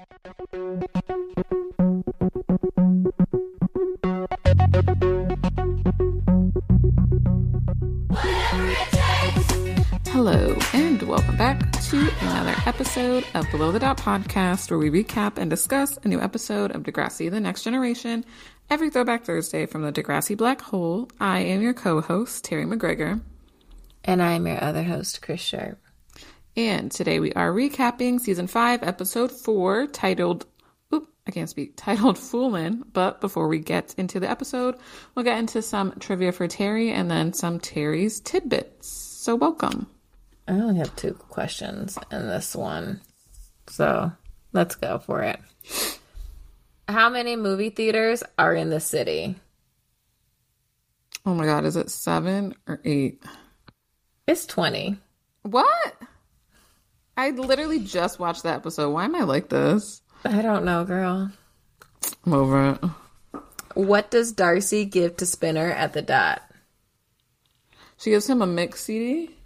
Hello, and welcome back to another episode of Below the Dot podcast, where we recap and discuss a new episode of Degrassi The Next Generation every Throwback Thursday from the Degrassi Black Hole. I am your co host, Terri McGregor. And I'm your other host, Chris Sharp. And today we are recapping season 5, episode 4, titled Oop, I can't speak. Titled Foolin'. But before we get into the episode, we'll get into some trivia for Terri and then some Terri's tidbits. So welcome. I only have two questions in this one. So let's go for it. How many movie theaters are in the city? Oh my god, is it seven or eight? It's 20. What? I literally just watched that episode. Why am I like this? I don't know, girl. I'm over it. What does Darcy give to Spinner at the dot? She gives him a mix CD.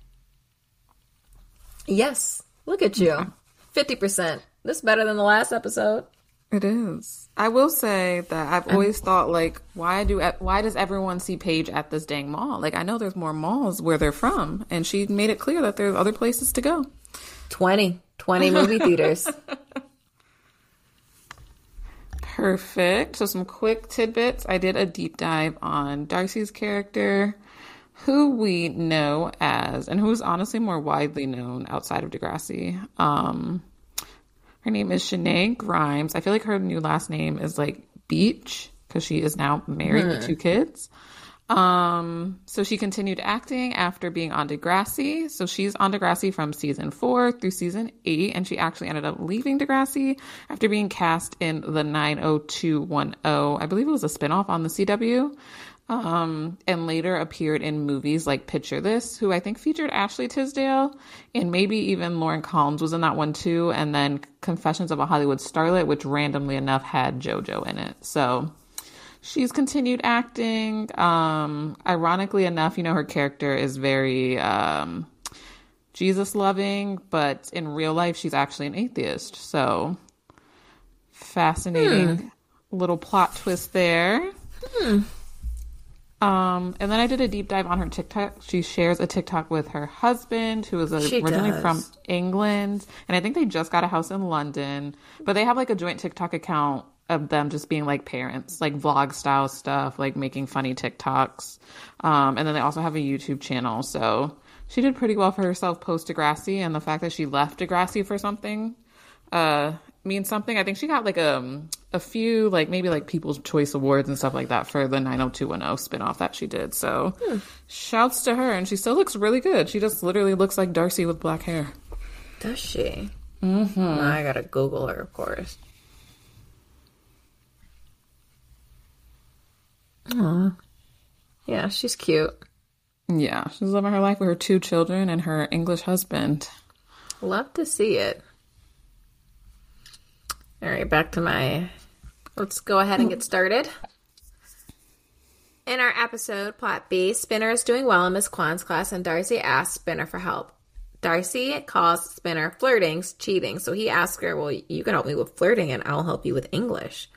Yes. Look at you. 50%. This is better than the last episode. It is. I will say that I've always thought like, why do why does everyone see Paige at this dang mall? Like, I know there's more malls where they're from, and she made it clear that there's other places to go. 20. 20 movie theaters. Perfect. So some quick tidbits. I did a deep dive on Darcy's character, who we know as, and who's honestly more widely known outside of Degrassi. Um, her name is Shenae Grimes. I feel like her new last name is like Beech because she is now married with two kids. Um, so she continued acting after being on Degrassi. So she's on Degrassi from season four through season eight, and she actually ended up leaving Degrassi after being cast in the 90210. I believe it was a spinoff on the CW. Um, and later appeared in movies like Picture This, who I think featured Ashley Tisdale, and maybe even Lauren Collins was in that one too. And then Confessions of a Hollywood Starlet, which randomly enough had JoJo in it. So she's continued acting. Um, ironically enough, you know, her character is very um, Jesus loving, but in real life, she's actually an atheist. So fascinating little plot twist there. Um, and then I did a deep dive on her TikTok. She shares a TikTok with her husband, who is She originally does. from England, and I think they just got a house in London. But they have like a joint TikTok account of them just being like parents, like vlog style stuff, like making funny TikToks. Um, and then they also have a YouTube channel. So she did pretty well for herself post Degrassi, and the fact that she left Degrassi for something uh means something. I think she got like um a few like maybe like People's Choice Awards and stuff like that for the 90210 spinoff that she did. So shouts to her and she still looks really good. She just literally looks like Darcy with black hair. Does she? Mm-hmm. I gotta Google her, of course. Aw. Yeah, she's cute. Yeah, she's living her life with her two children and her English husband. Love to see it. All right, back to my. Let's go ahead and get started. In our episode, Plot B, Spinner is doing well in Miss Kwan's class, and Darcy asks Spinner for help. Darcy calls Spinner flirting cheating, so he asks her, Well, you can help me with flirting, and I'll help you with English.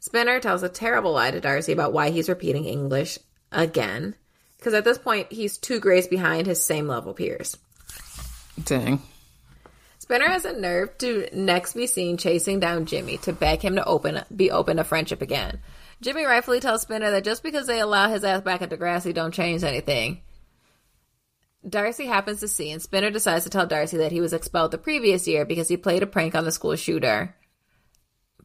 Spinner tells a terrible lie to Darcy about why he's repeating English again, because at this point, he's two grades behind his same level peers. Dang. Spinner has a nerve to next be seen chasing down Jimmy to beg him to open be open to friendship again. Jimmy rightfully tells Spinner that just because they allow his ass back at Degrassi don't change anything. Darcy happens to see, and Spinner decides to tell Darcy that he was expelled the previous year because he played a prank on the school shooter.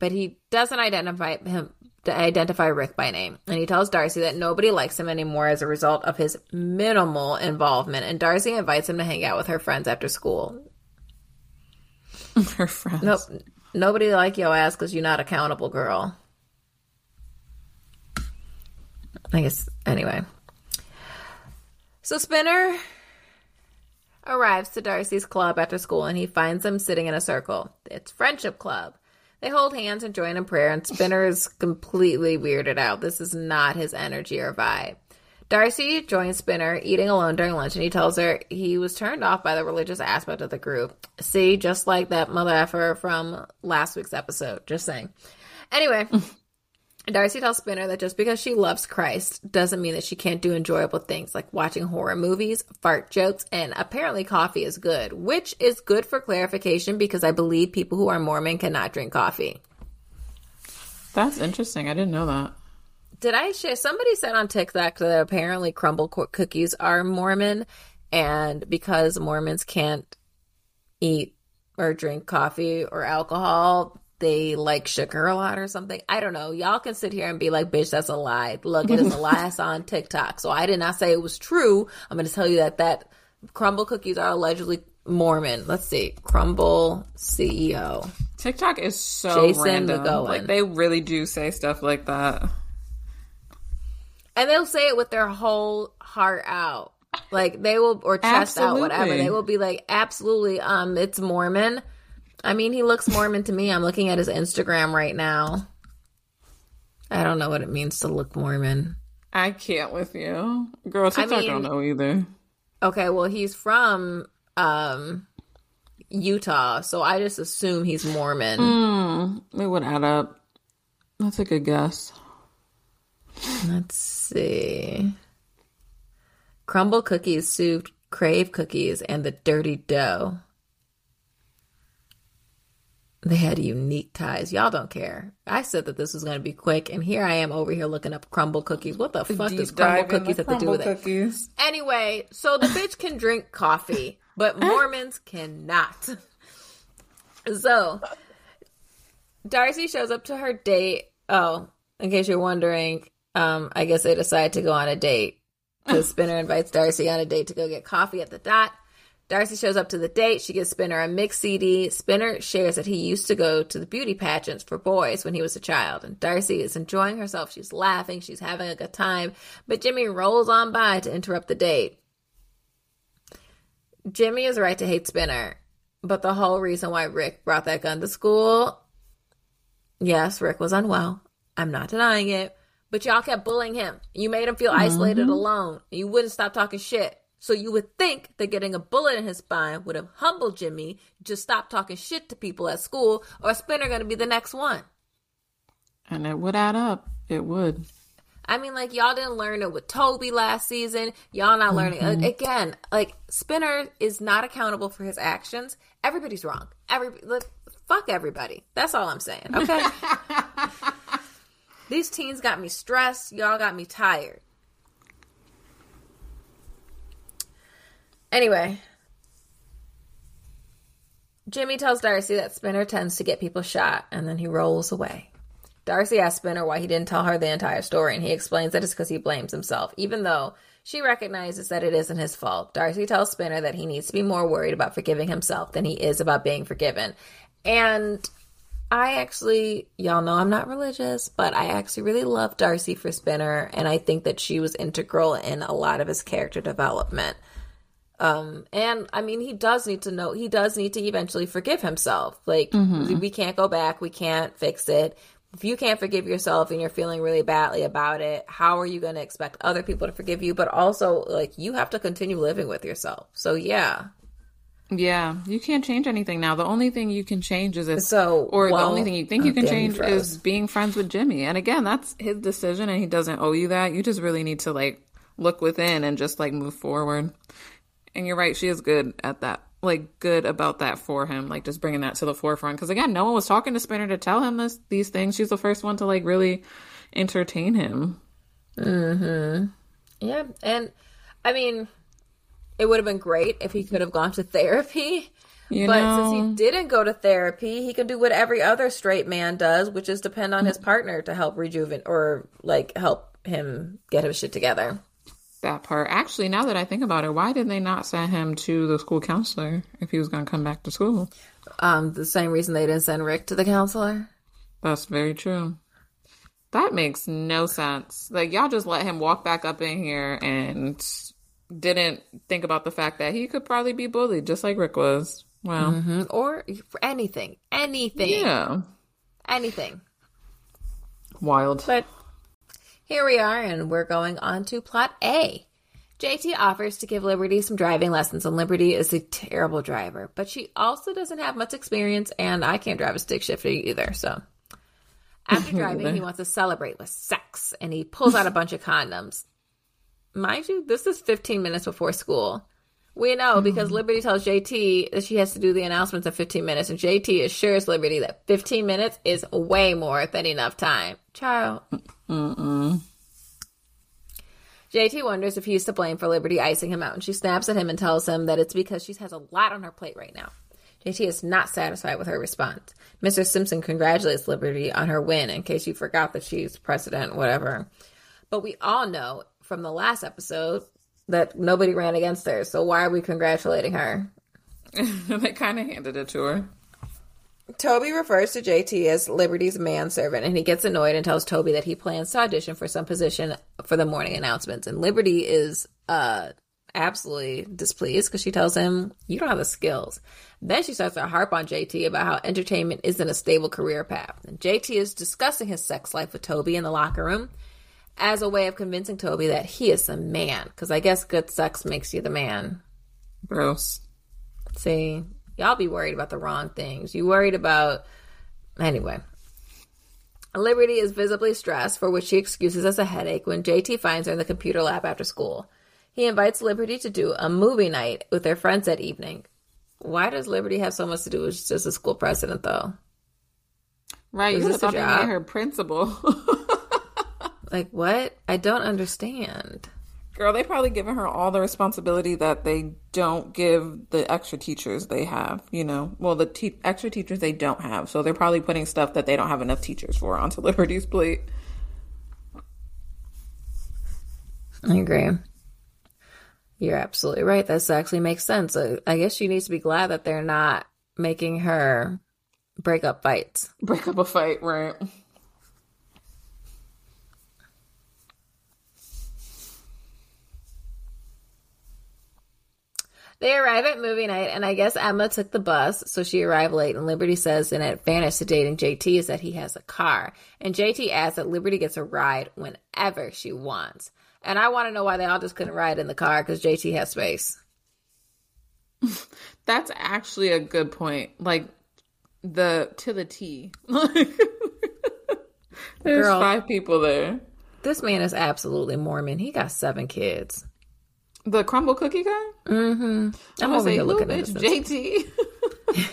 But he doesn't identify him identify Rick by name, and he tells Darcy that nobody likes him anymore as a result of his minimal involvement. And Darcy invites him to hang out with her friends after school. Her friends. Nope. Nobody like your ass because you're not accountable, girl. I guess, anyway. So Spinner arrives to Darcy's club after school and he finds them sitting in a circle. It's Friendship Club. They hold hands and join in prayer, and Spinner is completely weirded out. This is not his energy or vibe. Darcy joins Spinner eating alone during lunch, and he tells her he was turned off by the religious aspect of the group. See, just like that mother effer from last week's episode. Just saying. Anyway, Darcy tells Spinner that just because she loves Christ doesn't mean that she can't do enjoyable things like watching horror movies, fart jokes, and apparently coffee is good, which is good for clarification because I believe people who are Mormon cannot drink coffee. That's interesting. I didn't know that. Did I share? Somebody said on TikTok that apparently Crumbl co- cookies are Mormon, and because Mormons can't eat or drink coffee or alcohol, they like shook her a lot or something. I don't know. Y'all can sit here and be like, bitch, that's a lie. Look, it is a lie. It's on TikTok. So I did not say it was true. I'm going to tell you that that Crumbl cookies are allegedly Mormon. Let's see. Crumbl CEO. TikTok is so Jason random. McGowan. Like they really do say stuff like that. And they'll say it with their whole heart out. Like they will or chest out, whatever. They will be like, absolutely, um, it's Mormon. I mean, he looks Mormon to me. I'm looking at his Instagram right now. I don't know what it means to look Mormon. I can't with you, girl. TikTok mean- don't know either. Okay, well, he's from um Utah, so I just assume he's Mormon. Hmm, it would add up. That's a good guess. Let's see. Crumbl cookies, soup, crave cookies, and the dirty dough. They had unique ties. Y'all don't care. I said that this was going to be quick, and here I am over here looking up Crumbl cookies. What the fuck does Crumbl cookies have to do with it? Anyway, so the bitch can drink coffee, but Mormons cannot. So, Darcy shows up to her date. Oh, in case you're wondering, um, I guess they decide to go on a date because Spinner invites Darcy on a date to go get coffee at the dot. Darcy shows up to the date. She gives Spinner a mix CD. Spinner shares that he used to go to the beauty pageants for boys when he was a child. And Darcy is enjoying herself. She's laughing. She's having a good time. But Jimmy rolls on by to interrupt the date. Jimmy is right to hate Spinner. But the whole reason why Rick brought that gun to school, yes, Rick was unwell. I'm not denying it. But y'all kept bullying him. You made him feel isolated mm-hmm. alone. You wouldn't stop talking shit. So you would think that getting a bullet in his spine would have humbled Jimmy to stop talking shit to people at school, or Spinner going to be the next one. And it would add up. It would. I mean, like y'all didn't learn it with Toby last season. Y'all not learning uh, again. Like Spinner is not accountable for his actions. Everybody's wrong. Every like, fuck everybody. That's all I'm saying. Okay. These teens got me stressed. Y'all got me tired. Anyway, Jimmy tells Darcy that Spinner tends to get people shot, and then he rolls away. Darcy asks Spinner why he didn't tell her the entire story, and he explains that it's because he blames himself, even though she recognizes that it isn't his fault. Darcy tells Spinner that he needs to be more worried about forgiving himself than he is about being forgiven. And I actually, y'all know I'm not religious, but I actually really love Darcy for Spinner, and I think that she was integral in a lot of his character development. Um, and I mean, he does need to know, he does need to eventually forgive himself. Like, we can't go back, we can't fix it. If you can't forgive yourself and you're feeling really badly about it, how are you going to expect other people to forgive you? But also, like, you have to continue living with yourself. So, yeah. Yeah, you can't change anything now. The only thing you can change is if, So, or the only thing you think you can change froze. is being friends with Jimmy. And again, that's his decision, and he doesn't owe you that. You just really need to like look within and just like move forward. And you're right; she is good at that. Like good about that for him, like just bringing that to the forefront. Because again, no one was talking to Spinner to tell him this these things. She's the first one to like really entertain him. Mm-hmm. Yeah. And I mean, it would have been great if he could have gone to therapy. You but know, since he didn't go to therapy, he can do what every other straight man does, which is depend on his mm. partner to help rejuvenate or like help him get his shit together. That part. Actually, now that I think about it, why did they not send him to the school counselor if he was going to come back to school? Um, the same reason they didn't send Rick to the counselor. That's very true. That makes no sense. Like y'all just let him walk back up in here and didn't think about the fact that he could probably be bullied just like Rick was. Wow. Mhm. Or anything, anything, Yeah. anything. Wild. But Here we are, and we're going on to plot A. JT offers to give Liberty some driving lessons, and Liberty is a terrible driver, but she also doesn't have much experience, and I can't drive a stick shifter either, so. After driving, he wants to celebrate with sex, and he pulls out a bunch of condoms. Mind you, this is 15 minutes before school. We know hmm. because Liberty tells JT that she has to do the announcements in 15 minutes, and JT assures Liberty that 15 minutes is way more than enough time. Child. Mm-mm. JT wonders if he's to blame for Liberty icing him out, and she snaps at him and tells him that it's because she has a lot on her plate right now. JT is not satisfied with her response. Mr. Simpson congratulates Liberty on her win, in case you forgot that she's president, whatever. But we all know from the last episode that nobody ran against her, so why are we congratulating her? they kind of handed it to her. Toby refers to JT as Liberty's manservant, and he gets annoyed and tells Toby that he plans to audition for some position for the morning announcements. And Liberty is uh, absolutely displeased because she tells him, You don't have the skills. Then she starts to harp on JT about how entertainment isn't a stable career path. And JT is discussing his sex life with Toby in the locker room as a way of convincing Toby that he is the man, because I guess good sex makes you the man. Gross. See, y'all be worried about the wrong things. You worried about anyway. Liberty is visibly stressed, for which she excuses as a headache when JT finds her in the computer lab after school. He invites Liberty to do a movie night with their friends that evening. Why does Liberty have so much to do with just a school president, though? Right, Is you this a job? her principal. Like, what? I don't understand. Girl, they probably given her all the responsibility that they don't give the extra teachers they have. You know, well, the te- extra teachers they don't have, so they're probably putting stuff that they don't have enough teachers for onto Liberty's plate. I agree. You're absolutely right. This actually makes sense. I guess she needs to be glad that they're not making her break up fights. Break up a fight, right? They arrive at movie night, and I guess Emma took the bus, so she arrived late. And Liberty says an advantage to dating JT is that he has a car. And JT adds that Liberty gets a ride whenever she wants. And I want to know why they all just couldn't ride in the car because JT has space. That's actually a good point. Like the to the T. There's Girl. five people there. This man is absolutely Mormon. He got seven kids. The Crumbl cookie guy. Mm-hmm. I'm I'm over gonna say, here "Ooh, looking at bitch, this.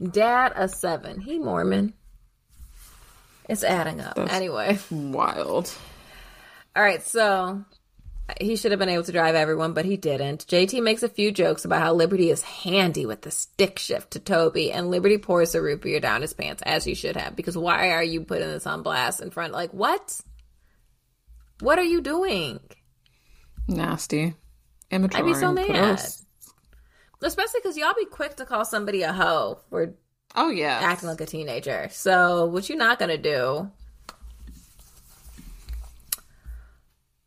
JT. Dad a seven. He Mormon. It's adding up. That's- Anyway. Wild. All right, so he should have been able to drive everyone, but he didn't. JT makes a few jokes about how Liberty is handy with the stick shift to Toby, and Liberty pours the root beer down his pants, as he should have, because why are you putting this on blast in front? Like, what? What are you doing? Nasty. Immature. I'd be so mad. gross. Especially because y'all be quick to call somebody a hoe for Oh yeah. acting like a teenager. So, what you not gonna do?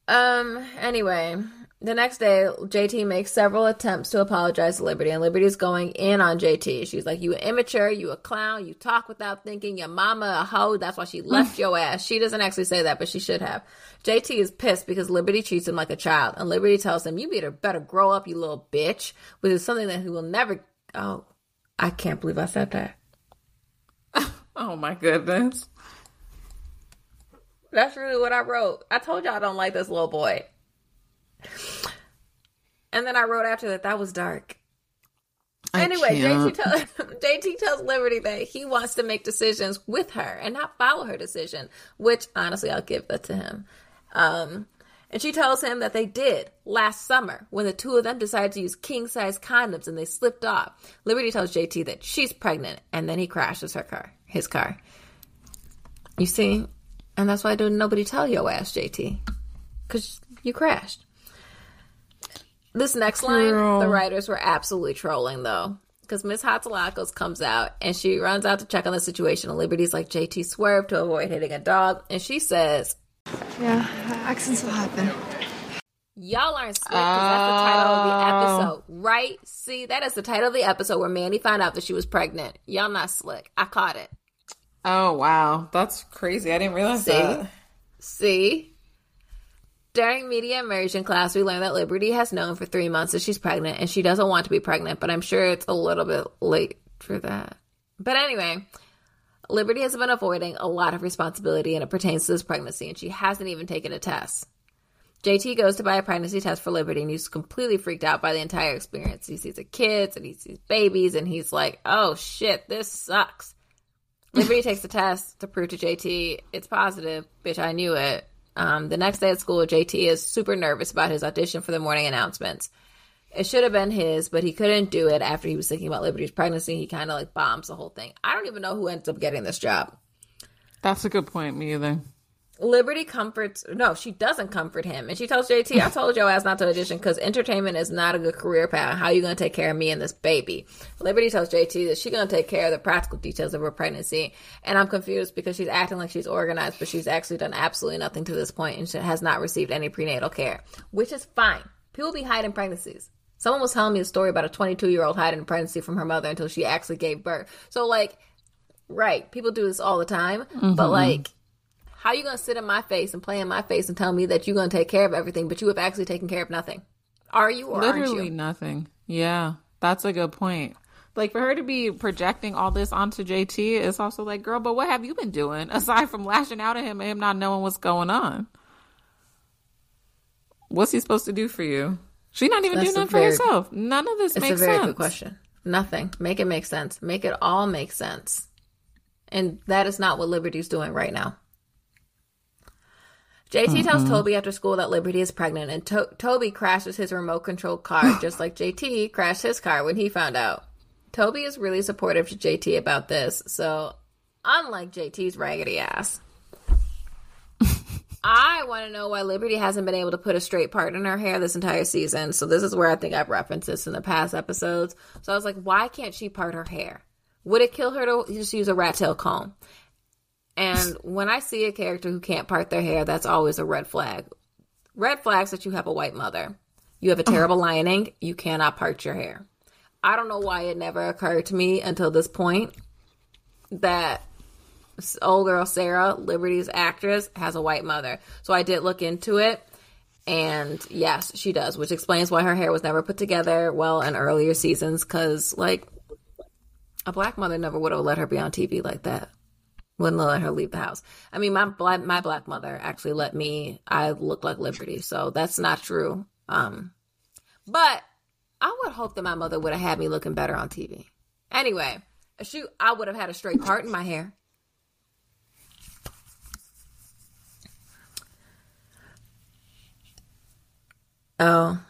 Um. Anyway, the next day, JT makes several attempts to apologize to Liberty, and Liberty's going in on JT. She's like, "You immature, you a clown, you talk without thinking, your mama a hoe. That's why she mm. left your ass." She doesn't actually say that, but she should have. JT is pissed because Liberty treats him like a child, and Liberty tells him, "You better better grow up, you little bitch," which is something that he will never. Oh, I can't believe I said that. Oh my goodness. That's really what I wrote. I told y'all I don't like this little boy. And then I wrote after that, that was dark. I anyway, can't. JT, tell, JT tells Liberty that he wants to make decisions with her and not follow her decision, which honestly, I'll give that to him. Um, and she tells him that they did last summer when the two of them decided to use king size condoms and they slipped off. Liberty tells JT that she's pregnant and then he crashes her car, his car. You see? And that's why didn't nobody tell your ass, JT? Because you crashed. This next line, Girl. the writers were absolutely trolling though. Because Miss Hatzilakos comes out and she runs out to check on the situation. And Liberty's like, JT swerved to avoid hitting a dog. And she says, Yeah, accidents will happen. Y'all aren't slick because that's the title of the oh. episode, right? See, that is the title of the episode where Manny found out that she was pregnant. Y'all not slick. I caught it. Oh wow. That's crazy. I didn't realize See? that. See? During media immersion class, we learned that Liberty has known for three months that she's pregnant and she doesn't want to be pregnant, but I'm sure it's a little bit late for that. But anyway, Liberty has been avoiding a lot of responsibility and it pertains to this pregnancy, and she hasn't even taken a test. JT goes to buy a pregnancy test for Liberty and he's completely freaked out by the entire experience. He sees the kids and he sees babies and he's like, oh shit, this sucks. Liberty takes the test to prove to JT it's positive. Bitch, I knew it. Um, the next day at school, JT is super nervous about his audition for the morning announcements. It should have been his, but he couldn't do it after he was thinking about Liberty's pregnancy. He kind of like bombs the whole thing. I don't even know who ends up getting this job. That's a good point. Me either. Liberty comforts no, she doesn't comfort him, and she tells JT, "I told your ass not to audition because entertainment is not a good career path. How you gonna take care of me and this baby?" Liberty tells JT that she's gonna take care of the practical details of her pregnancy, and I'm confused because she's acting like she's organized, but she's actually done absolutely nothing to this point, and she has not received any prenatal care, which is fine. People be hiding pregnancies. Someone was telling me a story about a 22 year old hiding a pregnancy from her mother until she actually gave birth. So like, right, people do this all the time, mm-hmm. but like how are you going to sit in my face and play in my face and tell me that you're going to take care of everything, but you have actually taken care of nothing? Are you or literally you? nothing? Yeah, that's a good point. Like for her to be projecting all this onto JT is also like, girl, but what have you been doing aside from lashing out at him and him not knowing what's going on? What's he supposed to do for you? She not even That's doing nothing for herself. None of this it's makes a very sense. good question. Nothing. Make it make sense. Make it all make sense. And that is not what Liberty's doing right now. JT mm-hmm. tells Toby after school that Liberty is pregnant, and to- Toby crashes his remote control car just like JT crashed his car when he found out. Toby is really supportive to JT about this, so unlike JT's raggedy ass, I want to know why Liberty hasn't been able to put a straight part in her hair this entire season. So this is where I think I've referenced this in the past episodes. So I was like, why can't she part her hair? Would it kill her to just use a rat tail comb? And when I see a character who can't part their hair, that's always a red flag. Red flags that you have a white mother. You have a terrible lining. You cannot part your hair. I don't know why it never occurred to me until this point that old girl Sarah, Liberty's actress, has a white mother. So I did look into it. And yes, she does, which explains why her hair was never put together well in earlier seasons. Because, like, a black mother never would have let her be on TV like that wouldn't let her leave the house. I mean, my black my black mother actually let me. I look like Liberty, so that's not true. Um, but I would hope that my mother would have had me looking better on TV. Anyway, shoot, I would have had a straight part in my hair. Oh,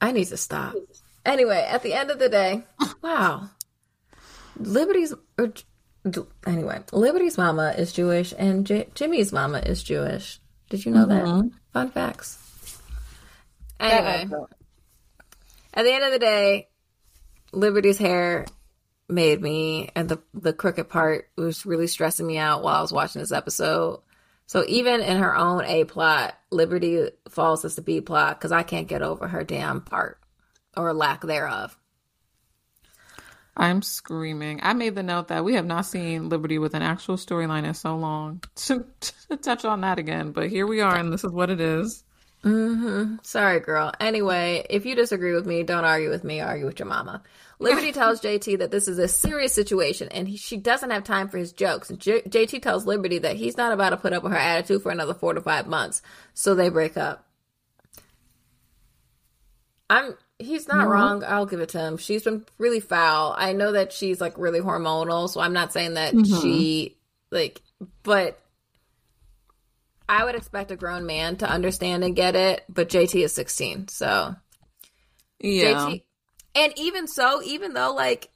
I need to stop. Anyway, at the end of the day, wow, Liberty's anyway, Liberty's mama is Jewish and J- Jimmy's mama is Jewish. Did you know mm-hmm. that? Fun facts. Anyway, at the end of the day, Liberty's hair made me, and the the crooked part was really stressing me out while I was watching this episode. So even in her own A plot, Liberty falls as the B plot because I can't get over her damn part or lack thereof. I'm screaming. I made the note that we have not seen Liberty with an actual storyline in so long to, to, touch on that again, but here we are, and this is what it is. Mm-hmm. Sorry, girl. Anyway, if you disagree with me, don't argue with me. Argue with your mama. Liberty tells JT that this is a serious situation, and he, she doesn't have time for his jokes. J- JT tells Liberty that he's not about to put up with her attitude for another four to five months, so they break up. I'm He's not mm-hmm. wrong. I'll give it to him. She's been really foul. I know that she's like really hormonal, so I'm not saying that mm-hmm. she like but I would expect a grown man to understand and get it, but JT is 16. So Yeah. JT, and even so, even though like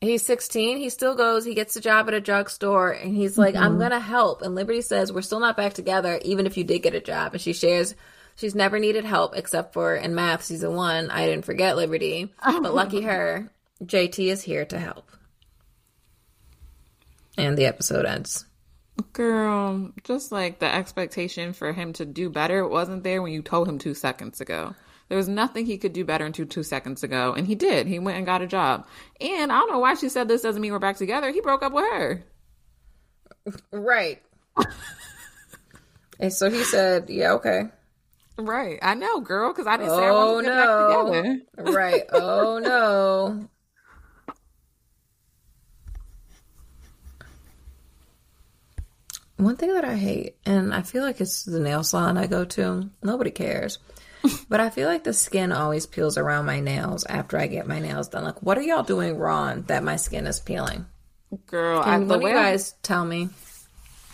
he's 16, he still goes, he gets a job at a drugstore and he's like, mm-hmm. I'm going to help. And Liberty says, We're still not back together, even if you did get a job. And she shares She's never needed help except for in math season one. I didn't forget Liberty, but lucky her, JT is here to help. And the episode ends. Girl, just like the expectation for him to do better wasn't there when you told him two seconds ago. There was nothing he could do better until two seconds ago, and he did. He went and got a job. And I don't know why she said this doesn't mean we're back together. He broke up with her. Right. And so he said, "Yeah, okay." Right. I know, girl, because I didn't say I wanted Oh to get back together. Right. Oh no! One thing that I hate, and I feel like it's the nail salon I go to. Nobody cares. But I feel like the skin always peels around my nails after I get my nails done. Like, what are y'all doing wrong that my skin is peeling? Girl, I, Can the one of you way I- guys tell me?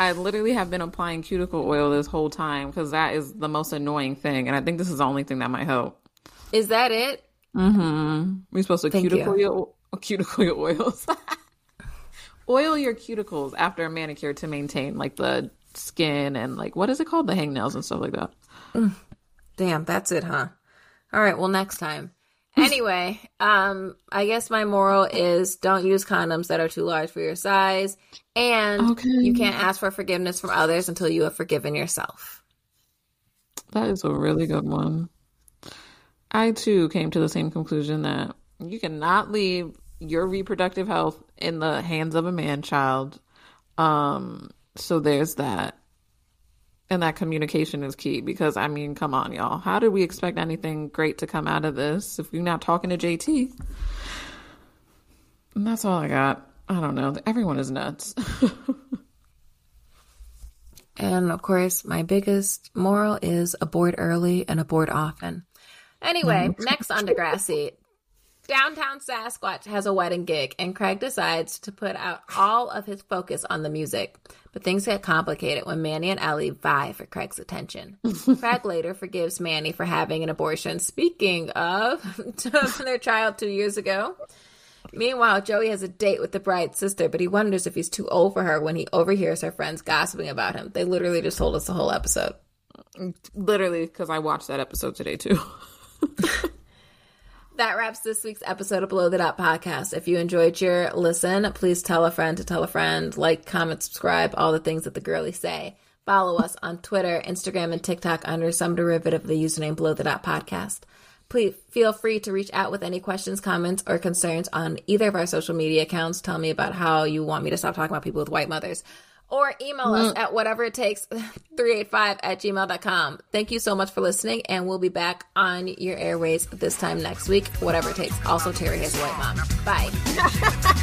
I literally have been applying cuticle oil this whole time because that is the most annoying thing, and I think this is the only thing that might help. Is that it? Mm-hmm. We're supposed to Thank cuticle you. your cuticle your oils, oil your cuticles after a manicure to maintain like the skin and like what is it called, the hangnails and stuff like that. Mm. Damn, that's it, huh? All right, well, next time. Anyway, um, I guess my moral is don't use condoms that are too large for your size, and Okay. you can't ask for forgiveness from others until you have forgiven yourself. That is a really good one. I too came to the same conclusion that you cannot leave your reproductive health in the hands of a man child. Um, so there's that. And that communication is key because I mean, come on, y'all. How do we expect anything great to come out of this if you're not talking to JT? And that's all I got. I don't know. Everyone is nuts. And of course, my biggest moral is abort early and abort often. Anyway, mm-hmm. next on Degrassi. Downtown Sasquatch has a wedding gig, and Craig decides to put out all of his focus on the music. But things get complicated when Manny and Ellie vie for Craig's attention. Craig later forgives Manny for having an abortion. Speaking of, their child two years ago. Meanwhile, Joey has a date with the bride's sister, but he wonders if he's too old for her when he overhears her friends gossiping about him. They literally just told us the whole episode. Literally, because I watched that episode today too. That wraps this week's episode of Below the Dot podcast. If you enjoyed your listen, please tell a friend to tell a friend, like, comment, subscribe, all the things that the girlies say. Follow us on Twitter, Instagram, and TikTok under some derivative of the username Below the Dot podcast. Please feel free to reach out with any questions, comments, or concerns on either of our social media accounts. Tell me about how you want me to stop talking about people with white mothers. Or email us mm. at whatever it takes 385 at gmail.com. Thank you so much for listening, and we'll be back on your airways this time next week, whatever it takes. Also, Terri has a white mom. Bye.